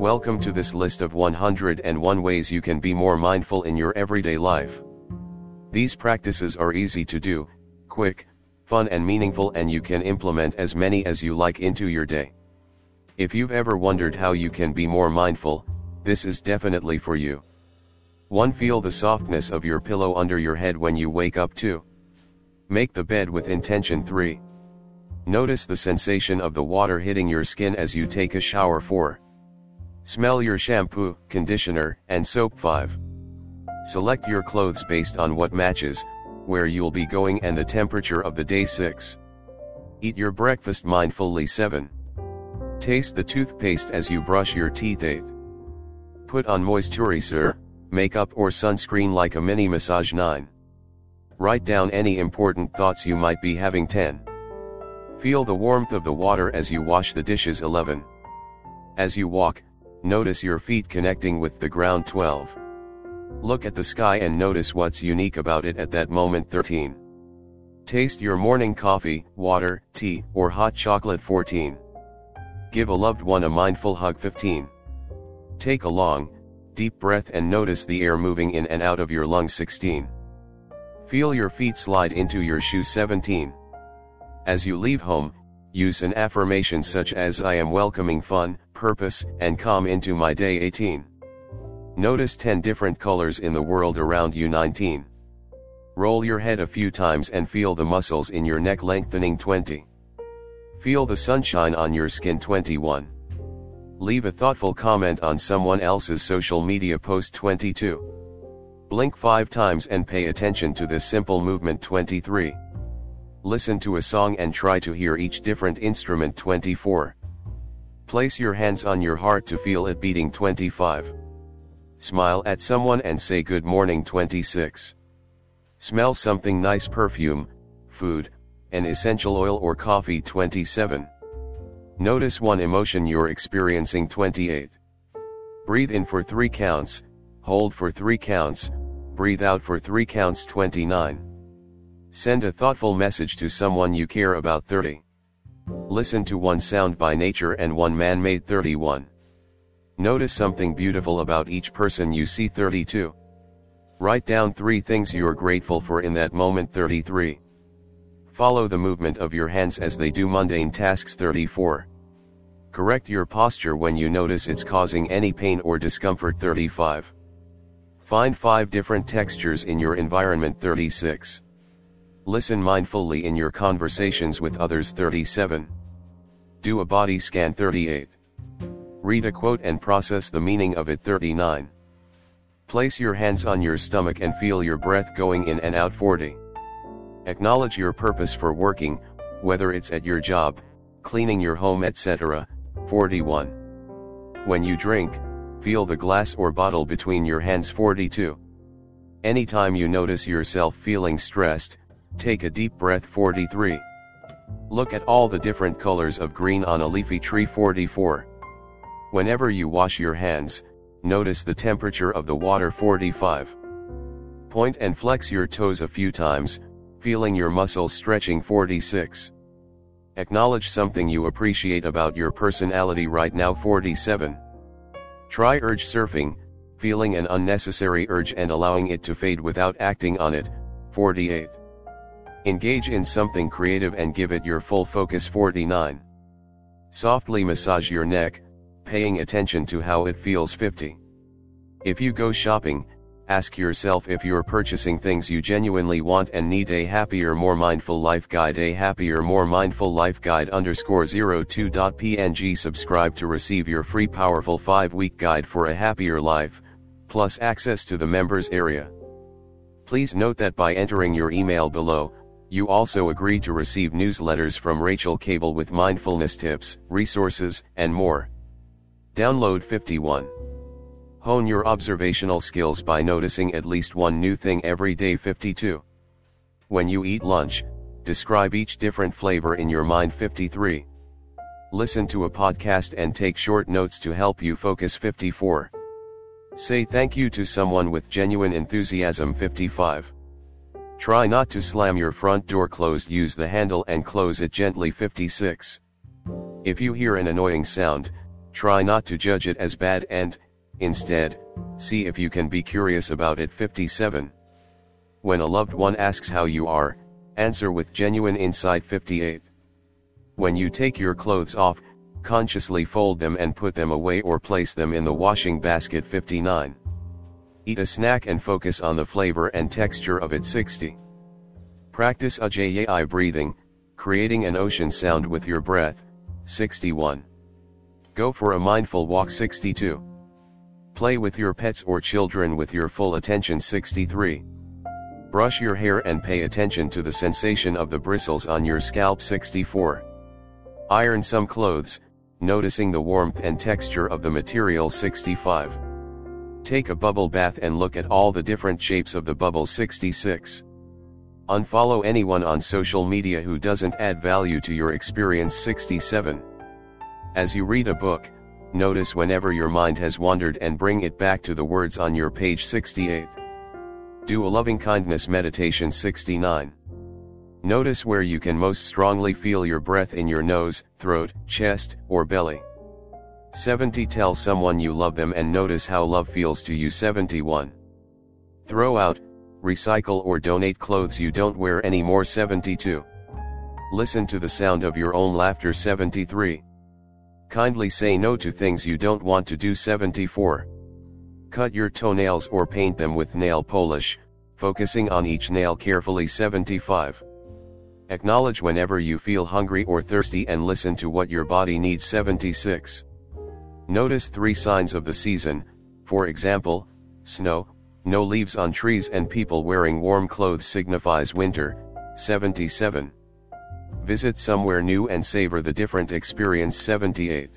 Welcome to this list of 101 ways you can be more mindful in your everyday life. These practices are easy to do, quick, fun and meaningful and you can implement as many as you like into your day. If you've ever wondered how you can be more mindful, this is definitely for you. 1. Feel the softness of your pillow under your head when you wake up 2. Make the bed with intention 3. Notice the sensation of the water hitting your skin as you take a shower 4. Smell your shampoo, conditioner, and soap 5. Select your clothes based on what matches, where you'll be going and the temperature of the day 6. Eat your breakfast mindfully 7. Taste the toothpaste as you brush your teeth 8. Put on moisturizer, makeup or sunscreen like a mini massage 9. Write down any important thoughts you might be having 10. Feel the warmth of the water as you wash the dishes 11. As you walk, notice your feet connecting with the ground 12. Look at the sky and notice what's unique about it at that moment 13. Taste your morning coffee, water, tea, or hot chocolate 14. Give a loved one a mindful hug 15. Take a long, deep breath and notice the air moving in and out of your lungs 16. Feel your feet slide into your shoes 17. As you leave home, use an affirmation such as I am welcoming fun, purpose, and calm into my day 18. Notice 10 different colors in the world around you 19. Roll your head a few times and feel the muscles in your neck lengthening 20. Feel the sunshine on your skin 21. Leave a thoughtful comment on someone else's social media post 22. Blink 5 times and pay attention to this simple movement 23. Listen to a song and try to hear each different instrument 24. Place your hands on your heart to feel it beating 25. Smile at someone and say good morning 26. Smell something nice perfume, food, an essential oil or coffee 27. Notice one emotion you're experiencing 28. Breathe in for 3 counts, hold for 3 counts, breathe out for 3 counts 29. Send a thoughtful message to someone you care about 30. Listen to one sound by nature and one man-made 31. Notice something beautiful about each person you see 32. Write down 3 things you're grateful for in that moment 33. Follow the movement of your hands as they do mundane tasks 34. Correct your posture when you notice it's causing any pain or discomfort 35. Find 5 different textures in your environment 36. Listen mindfully in your conversations with others 37. Do a body scan 38. Read a quote and process the meaning of it 39. Place your hands on your stomach and feel your breath going in and out 40. Acknowledge your purpose for working, whether it's at your job, cleaning your home etc. 41. When you drink, feel the glass or bottle between your hands 42. Anytime you notice yourself feeling stressed, take a deep breath 43. Look at all the different colors of green on a leafy tree 44. Whenever you wash your hands, notice the temperature of the water 45. Point and flex your toes a few times, feeling your muscles stretching 46. Acknowledge something you appreciate about your personality right now 47. Try urge surfing, feeling an unnecessary urge and allowing it to fade without acting on it, 48. Engage in something creative and give it your full focus 49. Softly massage your neck, paying attention to how it feels 50. If you go shopping, ask yourself if you're purchasing things you genuinely want and need a happier more mindful life guide a happier more mindful life guide underscore 02.png subscribe to receive your free powerful 5 week guide for a happier life, plus access to the members area. Please note that by entering your email below, you also agree to receive newsletters from Rachel Kable with mindfulness tips, resources, and more. Download 51. Hone your observational skills by noticing at least one new thing every day 52. When you eat lunch, describe each different flavor in your mind 53. Listen to a podcast and take short notes to help you focus 54. Say thank you to someone with genuine enthusiasm 55. Try not to slam your front door closed use the handle and close it gently 56. If you hear an annoying sound, Try not to judge it as bad and, instead, see if you can be curious about it 57. When a loved one asks how you are, answer with genuine insight 58. When you take your clothes off, consciously fold them and put them away or place them in the washing basket 59. Eat a snack and focus on the flavor and texture of it 60. Practice Ujjayi breathing, creating an ocean sound with your breath, 61. Go for a mindful walk 62. Play with your pets or children with your full attention 63. Brush your hair and pay attention to the sensation of the bristles on your scalp 64. Iron some clothes, noticing the warmth and texture of the material 65. Take a bubble bath and look at all the different shapes of the bubble 66. Unfollow anyone on social media who doesn't add value to your experience 67. As you read a book, notice whenever your mind has wandered and bring it back to the words on your page 68. Do a loving kindness meditation 69. Notice where you can most strongly feel your breath in your nose, throat, chest, or belly. 70 Tell someone you love them and notice how love feels to you 71. Throw out, recycle or donate clothes you don't wear anymore 72. Listen to the sound of your own laughter 73. Kindly say no to things you don't want to do 74. Cut your toenails or paint them with nail polish, focusing on each nail carefully 75. Acknowledge whenever you feel hungry or thirsty and listen to what your body needs 76. Notice three signs of the season, for example, snow, no leaves on trees and people wearing warm clothes signifies winter, 77. Visit somewhere new and savor the different experience 78.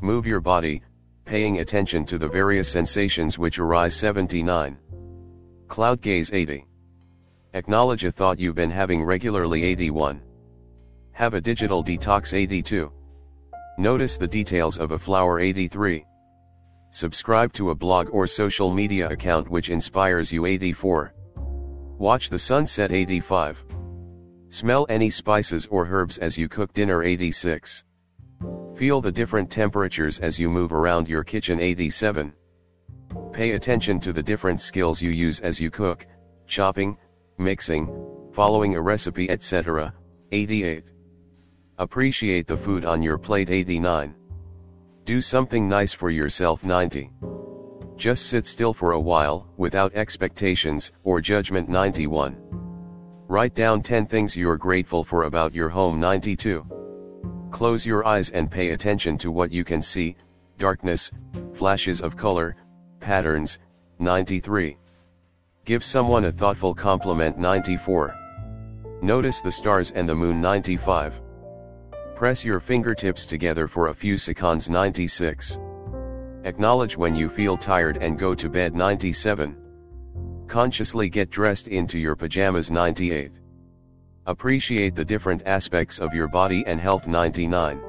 Move your body, paying attention to the various sensations which arise 79. Cloud gaze 80. Acknowledge a thought you've been having regularly 81. Have a digital detox 82. Notice the details of a flower 83. Subscribe to a blog or social media account which inspires you 84. Watch the sunset 85. Smell any spices or herbs as you cook dinner 86. Feel the different temperatures as you move around your kitchen 87. Pay attention to the different skills you use as you cook, chopping, mixing, following a recipe etc., 88. Appreciate the food on your plate 89. Do something nice for yourself 90. Just sit still for a while, without expectations or judgment 91. Write down 10 things you're grateful for about your home 92. Close your eyes and pay attention to what you can see, darkness, flashes of color, patterns, 93. Give someone a thoughtful compliment 94. Notice the stars and the moon 95. Press your fingertips together for a few seconds 96. Acknowledge when you feel tired and go to bed 97. Consciously get dressed into your pajamas 98. Appreciate the different aspects of your body and health 99.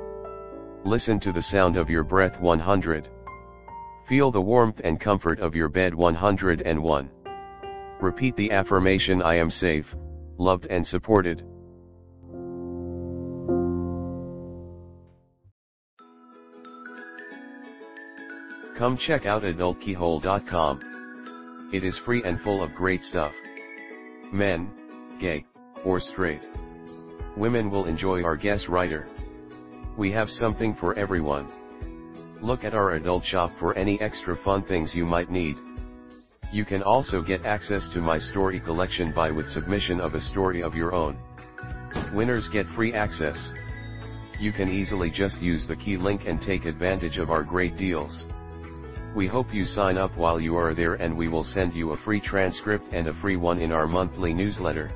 Listen to the sound of your breath 100. Feel the warmth and comfort of your bed 101. Repeat the affirmation I am safe, loved and supported. Come check out adultkeyhole.com. It is free and full of great stuff. Men, gay, or straight. Women will enjoy our guest writer. We have something for everyone. Look at our adult shop for any extra fun things you might need. You can also get access to my story collection by with submission of a story of your own. Winners get free access. You can easily just use the key link and take advantage of our great deals. We hope you sign up while you are there and we will send you a free transcript and a free one in our monthly newsletter.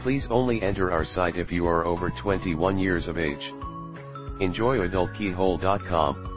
Please only enter our site if you are over 21 years of age. Enjoy adultkeyhole.com.